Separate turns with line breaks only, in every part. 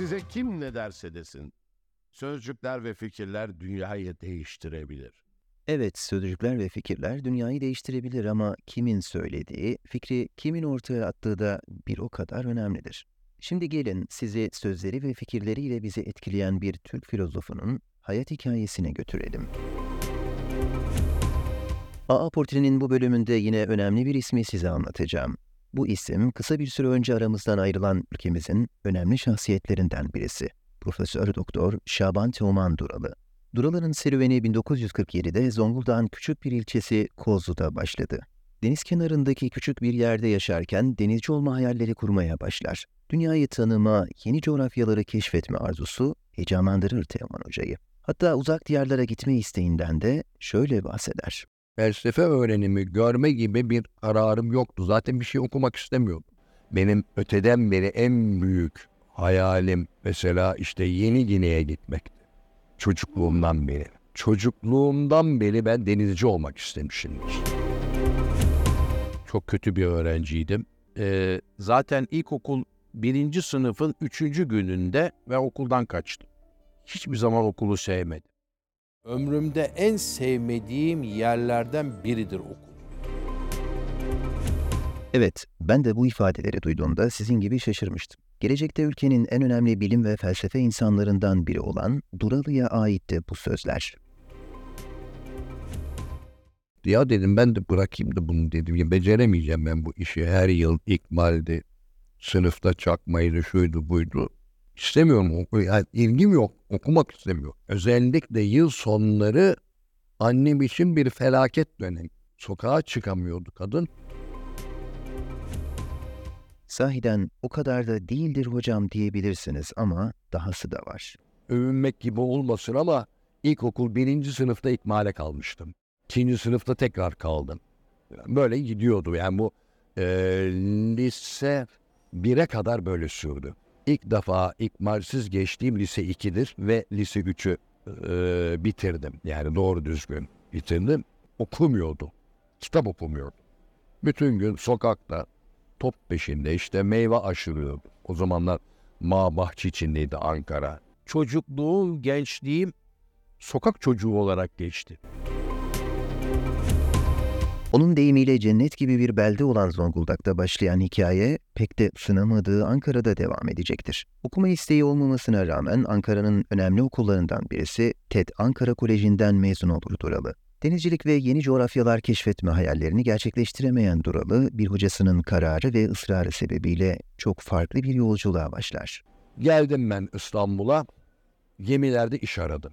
Size kim ne derse desin. Sözcükler ve fikirler dünyayı değiştirebilir.
Evet, sözcükler ve fikirler dünyayı değiştirebilir ama kimin söylediği, fikri kimin ortaya attığı da bir o kadar önemlidir. Şimdi gelin sizi sözleri ve fikirleriyle bizi etkileyen bir Türk filozofunun hayat hikayesine götürelim. AA Portre'nin bu bölümünde yine önemli bir ismi size anlatacağım. Bu isim kısa bir süre önce aramızdan ayrılan ülkemizin önemli şahsiyetlerinden birisi. Profesör Doktor Şaban Teoman Duralı. Duralı'nın serüveni 1947'de Zonguldak'ın küçük bir ilçesi Kozlu'da başladı. Deniz kenarındaki küçük bir yerde yaşarken denizci olma hayalleri kurmaya başlar. Dünyayı tanıma, yeni coğrafyaları keşfetme arzusu heyecanlandırır Teoman Hoca'yı. Hatta uzak diyarlara gitme isteğinden de şöyle bahseder.
Felsefe öğrenimi görme gibi bir kararım yoktu. Zaten bir şey okumak istemiyordum. Benim öteden beri en büyük hayalim mesela işte Yeni Gine'ye gitmekti. Çocukluğumdan beri. Çocukluğumdan beri ben denizci olmak istemişimdir. Çok kötü bir öğrenciydim. Ee, zaten ilkokul birinci sınıfın üçüncü gününde ve okuldan kaçtım. Hiçbir zaman okulu sevmedim.
Ömrümde en sevmediğim yerlerden biridir okul.
Evet, ben de bu ifadeleri duyduğumda sizin gibi şaşırmıştım. Gelecekte ülkenin en önemli bilim ve felsefe insanlarından biri olan Duralı'ya aitti bu sözler.
Ya dedim ben de bırakayım da bunu dedim. Ya beceremeyeceğim ben bu işi. Her yıl ikmaldi. Sınıfta çakmaydı, şuydu, buydu. İstemiyorum. Yani ilgim yok. Okumak istemiyorum. Özellikle yıl sonları annem için bir felaket dönemi. Sokağa çıkamıyordu kadın.
Sahiden o kadar da değildir hocam diyebilirsiniz ama dahası da var.
Övünmek gibi olmasın ama ilkokul birinci sınıfta ikmale kalmıştım. İkinci sınıfta tekrar kaldım. Böyle gidiyordu. Yani bu e, lise 1'e kadar böyle sürdü. İlk defa ikmalsiz geçtiğim lise 2'dir ve lise 3'ü e, bitirdim. Yani doğru düzgün bitirdim. Okumuyordu. Kitap okumuyordu. Bütün gün sokakta top peşinde işte meyve aşırıyordu. O zamanlar Mağ Bahçeçi'ndeydi Ankara. Çocukluğum, gençliğim sokak çocuğu olarak geçti.
Onun deyimiyle cennet gibi bir belde olan Zonguldak'ta başlayan hikaye pek de sınamadığı Ankara'da devam edecektir. Okuma isteği olmamasına rağmen Ankara'nın önemli okullarından birisi TED Ankara Koleji'nden mezun olur Duralı. Denizcilik ve yeni coğrafyalar keşfetme hayallerini gerçekleştiremeyen Duralı, bir hocasının kararı ve ısrarı sebebiyle çok farklı bir yolculuğa başlar.
Geldim ben İstanbul'a, gemilerde iş aradım.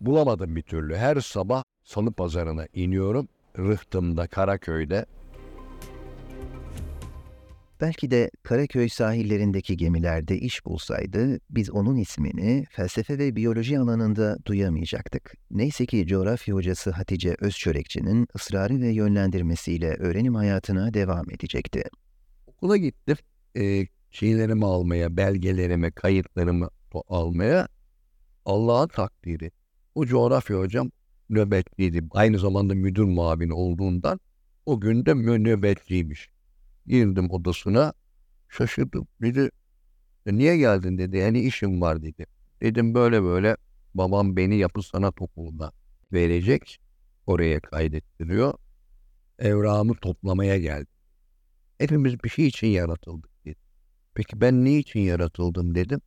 Bulamadım bir türlü. Her sabah salı pazarına iniyorum. Rıhtım'da, Karaköy'de.
Belki de Karaköy sahillerindeki gemilerde iş bulsaydı biz onun ismini felsefe ve biyoloji alanında duyamayacaktık. Neyse ki coğrafya hocası Hatice Özçörekçi'nin ısrarı ve yönlendirmesiyle öğrenim hayatına devam edecekti.
Okula gittim. E, şeylerimi almaya, belgelerimi, kayıtlarımı almaya. Allah'ın takdiri. O coğrafya hocam nöbetliydi. Aynı zamanda müdür muavini olduğundan o gün de nöbetliymiş. Girdim odasına şaşırdım. Dedi "E, niye geldin dedi. Yani işim var dedi. Dedim böyle böyle babam beni yapı sanat okuluna verecek. Oraya kaydettiriyor. Evrağımı toplamaya geldim. Hepimiz bir şey için yaratıldık dedi. Peki ben ne için yaratıldım dedim.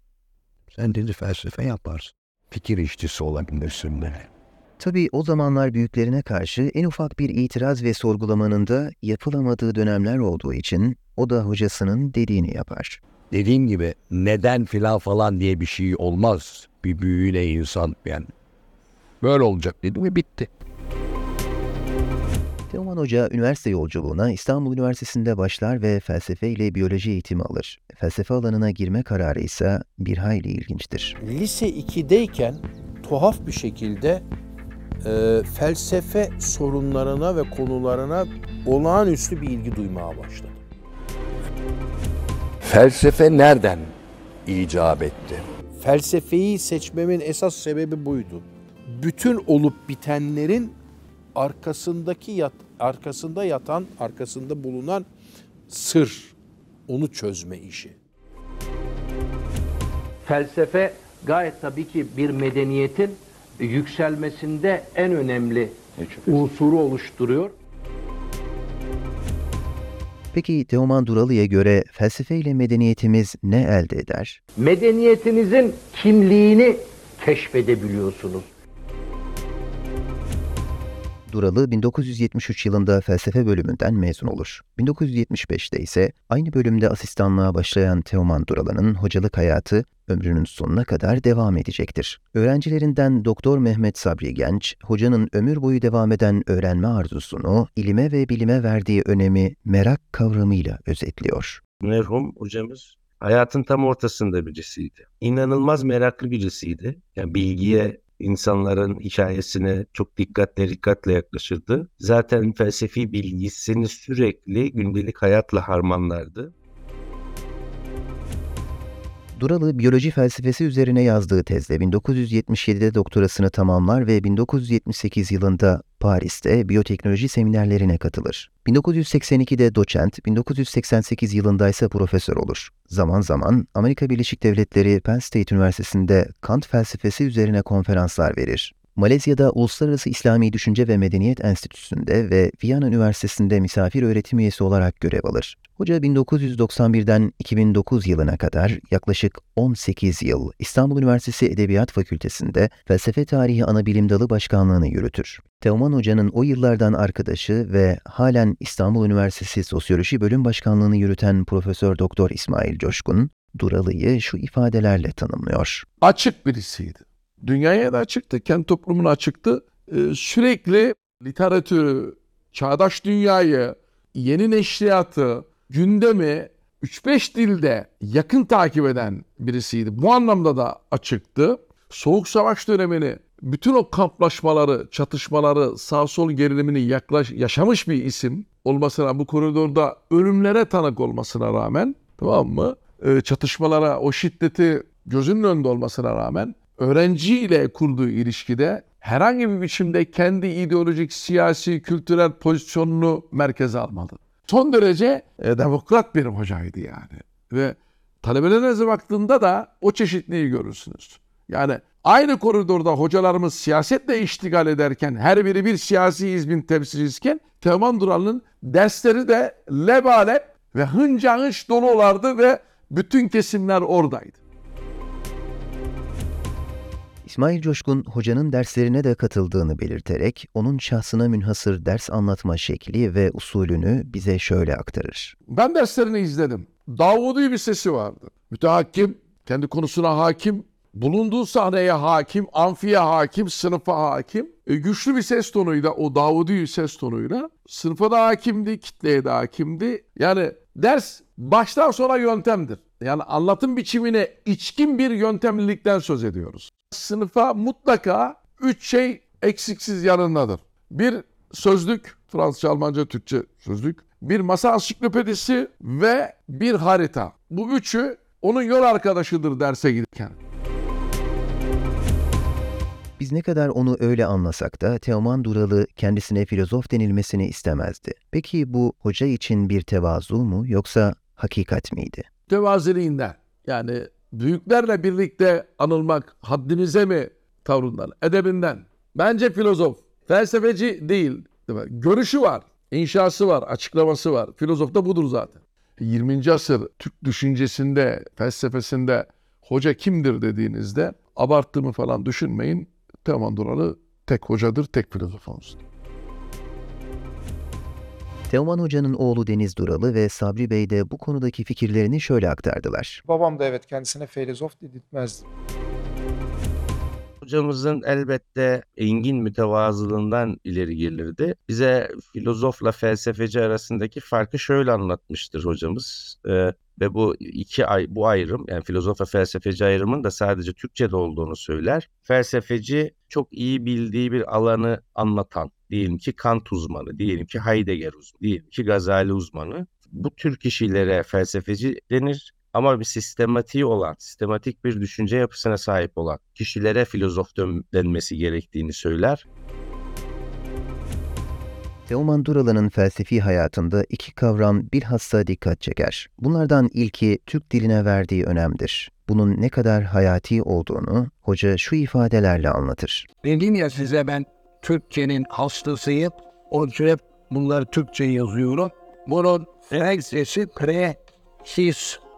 Sen dedi felsefe yaparsın. Fikir işçisi olabilirsin dedi.
Tabii o zamanlar büyüklerine karşı en ufak bir itiraz ve sorgulamanın da yapılamadığı dönemler olduğu için o da hocasının dediğini yapar.
Dediğim gibi neden filan falan diye bir şey olmaz. Bir büyüyle insan yani. Böyle olacak dedim ve bitti.
Teoman Hoca üniversite yolculuğuna İstanbul Üniversitesi'nde başlar ve felsefe ile biyoloji eğitimi alır. Felsefe alanına girme kararı ise bir hayli ilginçtir.
Lise 2'deyken tuhaf bir şekilde e, felsefe sorunlarına ve konularına olağanüstü bir ilgi duymaya başladım.
Felsefe nereden icap etti?
Felsefeyi seçmemin esas sebebi buydu. Bütün olup bitenlerin arkasındaki yat, arkasında yatan, arkasında bulunan sır, onu çözme işi. Felsefe gayet tabii ki bir medeniyetin yükselmesinde en önemli unsuru oluşturuyor.
Peki Teoman Duralı'ya göre felsefeyle medeniyetimiz ne elde eder?
Medeniyetinizin kimliğini keşfedebiliyorsunuz.
Duralı 1973 yılında felsefe bölümünden mezun olur. 1975'te ise aynı bölümde asistanlığa başlayan Teoman Duralı'nın hocalık hayatı ömrünün sonuna kadar devam edecektir. Öğrencilerinden Doktor Mehmet Sabri Genç, hocanın ömür boyu devam eden öğrenme arzusunu, ilime ve bilime verdiği önemi merak kavramıyla özetliyor.
merhum hocamız hayatın tam ortasında birisiydi. İnanılmaz meraklı birisiydi. Yani bilgiye, insanların hikayesine çok dikkatle dikkatle yaklaşırdı. Zaten felsefi bilgisini sürekli gündelik hayatla harmanlardı.
Duralı, biyoloji felsefesi üzerine yazdığı tezle 1977'de doktorasını tamamlar ve 1978 yılında Paris'te biyoteknoloji seminerlerine katılır. 1982'de doçent, 1988 yılında ise profesör olur. Zaman zaman Amerika Birleşik Devletleri Penn State Üniversitesi'nde Kant felsefesi üzerine konferanslar verir. Malezya'da Uluslararası İslami Düşünce ve Medeniyet Enstitüsü'nde ve Viyana Üniversitesi'nde misafir öğretim üyesi olarak görev alır. Hoca 1991'den 2009 yılına kadar yaklaşık 18 yıl İstanbul Üniversitesi Edebiyat Fakültesi'nde Felsefe Tarihi Anabilim Dalı Başkanlığını yürütür. Teoman Hoca'nın o yıllardan arkadaşı ve halen İstanbul Üniversitesi Sosyoloji Bölüm Başkanlığını yürüten Profesör Doktor İsmail Coşkun, Duralı'yı şu ifadelerle tanımlıyor.
açık birisiydi. Dünyaya da açıktı, kendi toplumuna açıktı. Ee, sürekli literatürü, çağdaş dünyayı, yeni neşriyatı, gündemi 3-5 dilde yakın takip eden birisiydi. Bu anlamda da açıktı. Soğuk Savaş dönemini, bütün o kamplaşmaları, çatışmaları, sağ sol gerilimini yaklaş, yaşamış bir isim olmasına, bu koridorda ölümlere tanık olmasına rağmen, tamam mı? Ee, çatışmalara, o şiddeti gözünün önünde olmasına rağmen öğrenciyle kurduğu ilişkide herhangi bir biçimde kendi ideolojik, siyasi, kültürel pozisyonunu merkeze almadı. Son derece e, demokrat bir hocaydı yani. Ve talebelerinize baktığında da o çeşitliği görürsünüz. Yani aynı koridorda hocalarımız siyasetle iştigal ederken her biri bir siyasi hizbin temsilcisiyken Teoman Duralı'nın dersleri de lebalep ve hınca hınç dolu olardı ve bütün kesimler oradaydı.
İsmail Coşkun, hocanın derslerine de katıldığını belirterek, onun şahsına münhasır ders anlatma şekli ve usulünü bize şöyle aktarır.
Ben derslerini izledim. Davudi bir sesi vardı. Mütehakim, kendi konusuna hakim, bulunduğu sahneye hakim, amfiye hakim, sınıfa hakim. E, güçlü bir ses tonuyla, o Davudi ses tonuyla sınıfa da hakimdi, kitleye de hakimdi. Yani ders baştan sona yöntemdir. Yani anlatım biçimine içkin bir yöntemlilikten söz ediyoruz. Sınıfa mutlaka üç şey eksiksiz yanındadır. Bir sözlük, Fransızca, Almanca, Türkçe sözlük. Bir masa ansiklopedisi ve bir harita. Bu üçü onun yol arkadaşıdır derse giderken.
Biz ne kadar onu öyle anlasak da Teoman Duralı kendisine filozof denilmesini istemezdi. Peki bu hoca için bir tevazu mu yoksa hakikat miydi?
Tevaziliğinden yani büyüklerle birlikte anılmak haddimize mi tavrından, edebinden. Bence filozof, felsefeci değil. değil mi? Görüşü var, inşası var, açıklaması var. Filozof da budur zaten. 20. asır Türk düşüncesinde, felsefesinde hoca kimdir dediğinizde abarttığımı falan düşünmeyin. Teoman Duralı tek hocadır, tek filozofumuzdur.
Teoman Hoca'nın oğlu Deniz Duralı ve Sabri Bey de bu konudaki fikirlerini şöyle aktardılar.
Babam da evet kendisine filozof dedirtmezdi.
Hocamızın elbette engin mütevazılığından ileri gelirdi. Bize filozofla felsefeci arasındaki farkı şöyle anlatmıştır hocamız. Ee, ve bu iki ay bu ayrım yani filozof ve felsefeci ayrımın da sadece Türkçe'de olduğunu söyler. Felsefeci çok iyi bildiği bir alanı anlatan, diyelim ki Kant uzmanı, diyelim ki Heidegger uzmanı, diyelim ki Gazali uzmanı. Bu tür kişilere felsefeci denir. Ama bir sistematiği olan, sistematik bir düşünce yapısına sahip olan kişilere filozof denmesi gerektiğini söyler.
Teoman Duralı'nın felsefi hayatında iki kavram bilhassa dikkat çeker. Bunlardan ilki Türk diline verdiği önemdir. Bunun ne kadar hayati olduğunu hoca şu ifadelerle anlatır.
Dedim ya size ben Türkçenin hastasıyım. Onun için hep bunları Türkçe yazıyorum. Bunun Fransızcası prehistoria.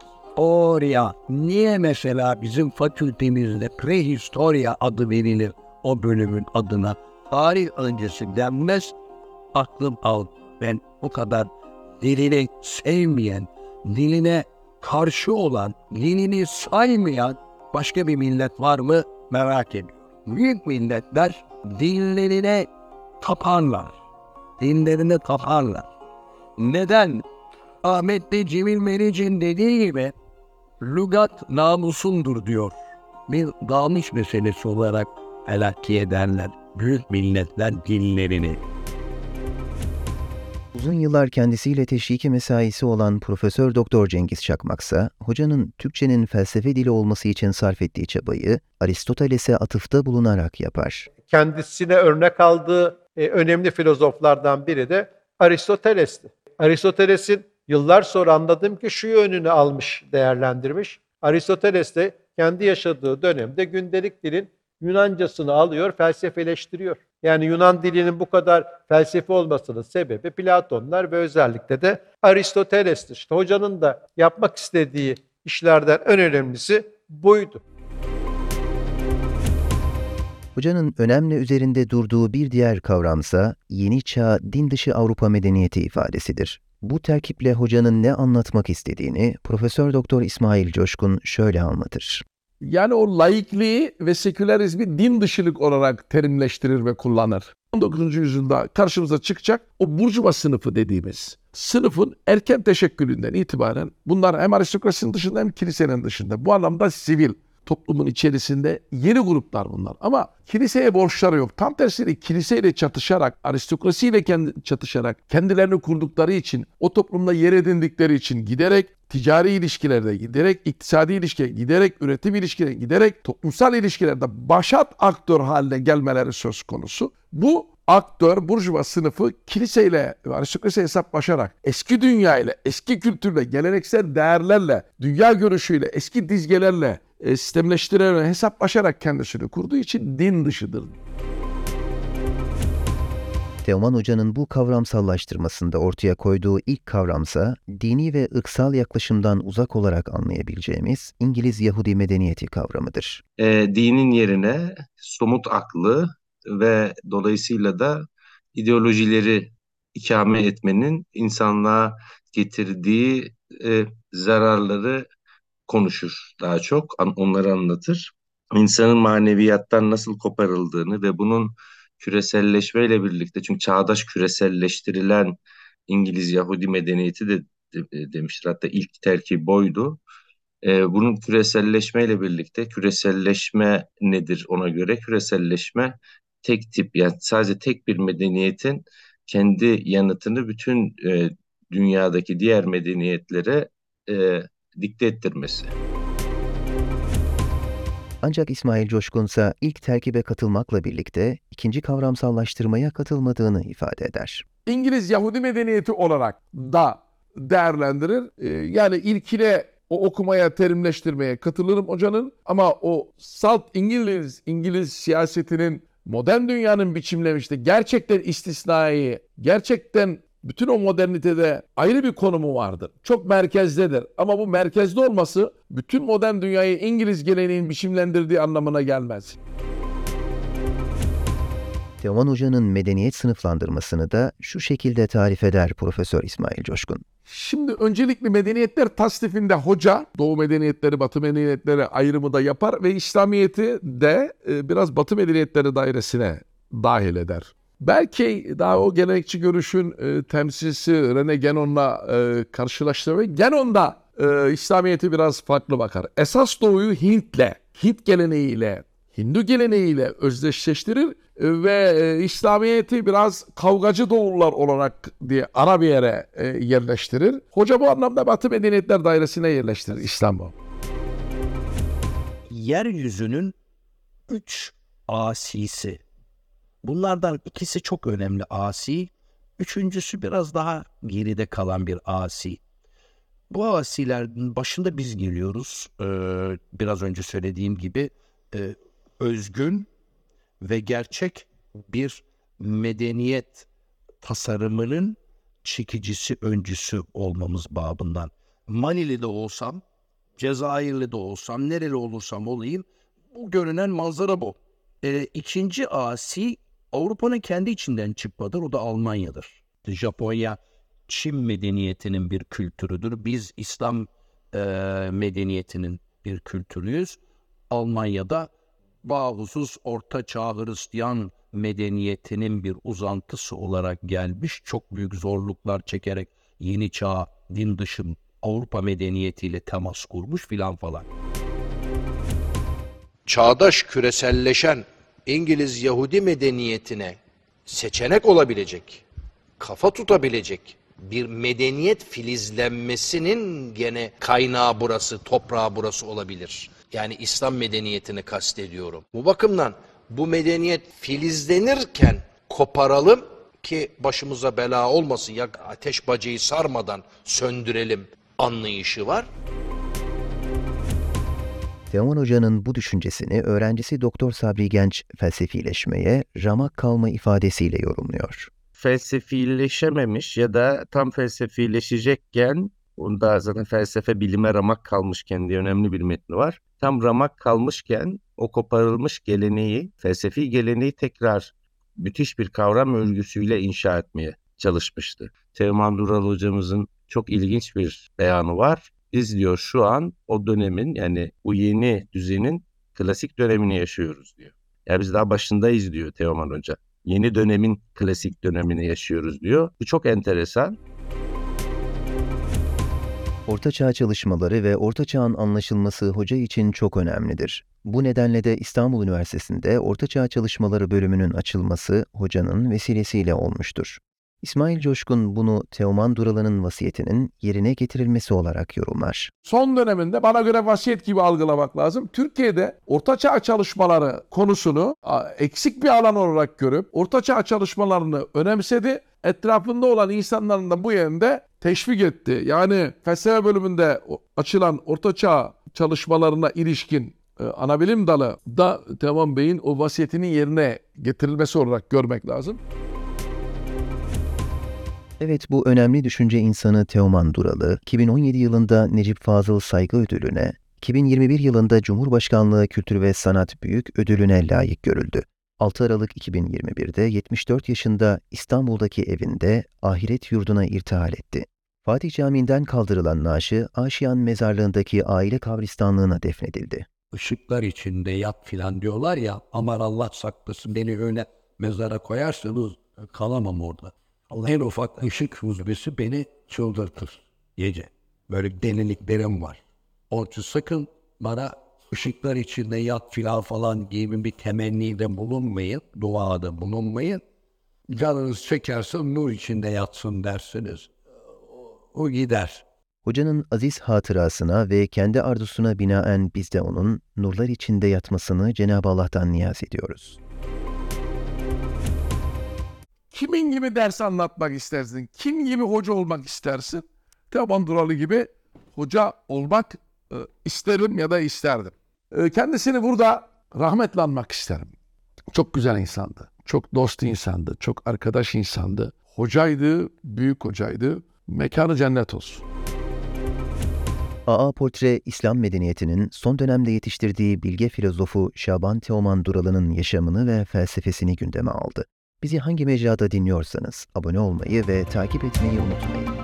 Niye mesela bizim fakültemizde prehistoria adı verilir o bölümün adına? Tarih öncesi denmez. Aklım al. Ben o kadar dilini sevmeyen, diline karşı olan, dilini saymayan başka bir millet var mı merak ediyorum. Büyük milletler dinlerine taparlar. Dinlerine taparlar. Neden? Ahmetli Cemil Meric'in dediği gibi lügat namusundur diyor. Bir namus meselesi olarak helakki ederler. Büyük milletler dinlerini.
Uzun yıllar kendisiyle teşviki mesaisi olan Profesör Doktor Cengiz Çakmaksa, hocanın Türkçenin felsefe dili olması için sarf ettiği çabayı Aristoteles'e atıfta bulunarak yapar.
kendisine örnek aldığı e, önemli filozoflardan biri de Aristoteles'ti. Aristoteles'in yıllar sonra anladım ki şu yönünü almış, değerlendirmiş. Aristoteles de kendi yaşadığı dönemde gündelik dilin Yunancasını alıyor, felsefeleştiriyor. Yani Yunan dilinin bu kadar felsefi olmasının sebebi Platonlar ve özellikle de Aristoteles'tir. İşte hocanın da yapmak istediği işlerden en önemlisi buydu.
Hocanın önemli üzerinde durduğu bir diğer kavramsa yeni çağ din dışı Avrupa medeniyeti ifadesidir. Bu terkiple hocanın ne anlatmak istediğini Profesör Doktor İsmail Coşkun şöyle anlatır.
Yani o laikliği ve sekülerizmi din dışılık olarak terimleştirir ve kullanır. 19. yüzyılda karşımıza çıkacak o burjuva sınıfı dediğimiz sınıfın erken teşekkülünden itibaren bunlar hem aristokrasinin dışında hem kilisenin dışında bu anlamda sivil toplumun içerisinde yeni gruplar bunlar. Ama kiliseye borçları yok. Tam tersine kiliseyle çatışarak, aristokrasiyle kendi, çatışarak, kendilerini kurdukları için, o toplumda yer edindikleri için giderek ticari ilişkilerde giderek, iktisadi ilişkiye giderek, üretim ilişkilerine giderek, toplumsal ilişkilerde başat aktör haline gelmeleri söz konusu. Bu aktör, burjuva sınıfı kiliseyle ve aristokrasiyle hesaplaşarak eski dünya ile, eski kültürle, geleneksel değerlerle, dünya görüşüyle, eski dizgelerle e, sistemleştirerek, hesaplaşarak kendisini kurduğu için din dışıdır.
Teoman Hoca'nın bu kavramsallaştırmasında ortaya koyduğu ilk kavramsa dini ve ırksal yaklaşımdan uzak olarak anlayabileceğimiz İngiliz Yahudi medeniyeti kavramıdır.
e, dinin yerine somut aklı ve dolayısıyla da ideolojileri ikame etmenin insanlığa getirdiği e, zararları konuşur daha çok, an- onları anlatır. İnsanın maneviyattan nasıl koparıldığını ve bunun küreselleşmeyle birlikte, çünkü çağdaş küreselleştirilen İngiliz Yahudi medeniyeti de, de- demiştir. Hatta ilk terki boydu. Ee, bunun küreselleşmeyle birlikte küreselleşme nedir ona göre? Küreselleşme tek tip yani sadece tek bir medeniyetin kendi yanıtını bütün e, dünyadaki diğer medeniyetlere e, dikte ettirmesi.
Ancak İsmail Coşkunsa ilk terkibe katılmakla birlikte ikinci kavramsallaştırmaya katılmadığını ifade eder.
İngiliz Yahudi medeniyeti olarak da değerlendirir. Ee, yani ilkine o okumaya, terimleştirmeye katılırım hocanın ama o salt İngiliz İngiliz siyasetinin modern dünyanın biçimlemişti. Gerçekten istisnai, gerçekten bütün o modernitede ayrı bir konumu vardır. Çok merkezdedir. Ama bu merkezde olması bütün modern dünyayı İngiliz geleneğin biçimlendirdiği anlamına gelmez.
Teoman Hoca'nın medeniyet sınıflandırmasını da şu şekilde tarif eder Profesör İsmail Coşkun.
Şimdi öncelikli medeniyetler tasnifinde hoca Doğu medeniyetleri, Batı medeniyetleri ayrımı da yapar ve İslamiyet'i de e, biraz Batı medeniyetleri dairesine dahil eder. Belki daha o gelenekçi görüşün e, temsilcisi Rene Genon'la e, Genon da e, İslamiyet'i biraz farklı bakar. Esas Doğu'yu Hint'le, Hint geleneğiyle, Hindu geleneğiyle özdeşleştirir ve e, İslamiyet'i biraz kavgacı doğullar olarak diye ana bir yere e, yerleştirir. Hoca bu anlamda Batı Medeniyetler Dairesi'ne yerleştirir İslam'ı.
yeryüzünün üç asisi. Bunlardan ikisi çok önemli asi. Üçüncüsü biraz daha geride kalan bir asi. Bu asilerin başında biz geliyoruz. Ee, biraz önce söylediğim gibi e, özgün ve gerçek bir medeniyet tasarımının çekicisi, öncüsü olmamız babından. Manili'de olsam, Cezayirli'de olsam, nereli olursam olayım bu görünen manzara bu. Ee, ikinci asi Avrupa'nın kendi içinden çıkmadır. O da Almanya'dır. Japonya, Çin medeniyetinin bir kültürüdür. Biz İslam e, medeniyetinin bir kültürüyüz. Almanya'da bağhusuz Orta Çağ Hristiyan medeniyetinin bir uzantısı olarak gelmiş. Çok büyük zorluklar çekerek yeni çağ, din dışı Avrupa medeniyetiyle temas kurmuş filan falan.
çağdaş küreselleşen İngiliz Yahudi medeniyetine seçenek olabilecek, kafa tutabilecek bir medeniyet filizlenmesinin gene kaynağı burası, toprağı burası olabilir. Yani İslam medeniyetini kastediyorum. Bu bakımdan bu medeniyet filizlenirken koparalım ki başımıza bela olmasın ya ateş bacayı sarmadan söndürelim anlayışı var.
Teoman Hoca'nın bu düşüncesini öğrencisi Doktor Sabri Genç felsefileşmeye ramak kalma ifadesiyle yorumluyor.
felsefileşememiş ya da tam felsefileşecekken onda zaten felsefe bilime ramak kalmışken diye önemli bir metni var. Tam ramak kalmışken o koparılmış geleneği, felsefi geleneği tekrar müthiş bir kavram örgüsüyle inşa etmeye çalışmıştı. Teoman Dural hocamızın çok ilginç bir beyanı var. Biz diyor şu an o dönemin yani bu yeni düzenin klasik dönemini yaşıyoruz diyor. Ya biz daha başındayız diyor Teoman Hoca yeni dönemin klasik dönemini yaşıyoruz diyor. Bu çok enteresan.
Orta Çağ çalışmaları ve Orta Çağ'ın anlaşılması hoca için çok önemlidir. Bu nedenle de İstanbul Üniversitesi'nde Orta Çağ Çalışmaları bölümünün açılması hocanın vesilesiyle olmuştur. İsmail Coşkun bunu Teoman Duralı'nın vasiyetinin yerine getirilmesi olarak yorumlar.
Son döneminde bana göre vasiyet gibi algılamak lazım. Türkiye'de ortaçağ çalışmaları konusunu eksik bir alan olarak görüp ortaçağ çalışmalarını önemsedi. Etrafında olan insanların da bu yönde teşvik etti. Yani felsefe bölümünde açılan ortaçağ çalışmalarına ilişkin e, anabilim dalı da Teoman Bey'in o vasiyetinin yerine getirilmesi olarak görmek lazım.
Evet bu önemli düşünce insanı Teoman Duralı, 2017 yılında Necip Fazıl Saygı Ödülü'ne, 2021 yılında Cumhurbaşkanlığı Kültür ve Sanat Büyük Ödülü'ne layık görüldü. 6 Aralık 2021'de 74 yaşında İstanbul'daki evinde ahiret yurduna irtihal etti. Fatih Camii'nden kaldırılan naaşı Aşiyan Mezarlığı'ndaki aile kabristanlığına defnedildi.
ışıklar içinde yat filan diyorlar ya aman Allah saklasın beni öyle mezara koyarsanız kalamam orada. En ufak ışık huzmesi beni çıldırtır gece. Böyle deliliklerim var. Onun sakın bana ışıklar içinde yat filan falan gibi bir temennide bulunmayın, duada bulunmayın. Canınız çekerse nur içinde yatsın dersiniz. O, o gider.
Hocanın aziz hatırasına ve kendi arzusuna binaen biz de onun nurlar içinde yatmasını Cenab-ı Allah'tan niyaz ediyoruz.
Kimin gibi ders anlatmak istersin? Kim gibi hoca olmak istersin? Teoman Duralı gibi hoca olmak isterim ya da isterdim. E, kendisini burada rahmetle anmak isterim. Çok güzel insandı. Çok dost insandı. Çok arkadaş insandı. Hocaydı, büyük hocaydı. Mekanı cennet olsun.
AA Portre, İslam medeniyetinin son dönemde yetiştirdiği bilge filozofu Şaban Teoman Duralı'nın yaşamını ve felsefesini gündeme aldı. Bizi hangi mecrada dinliyorsanız abone olmayı ve takip etmeyi unutmayın.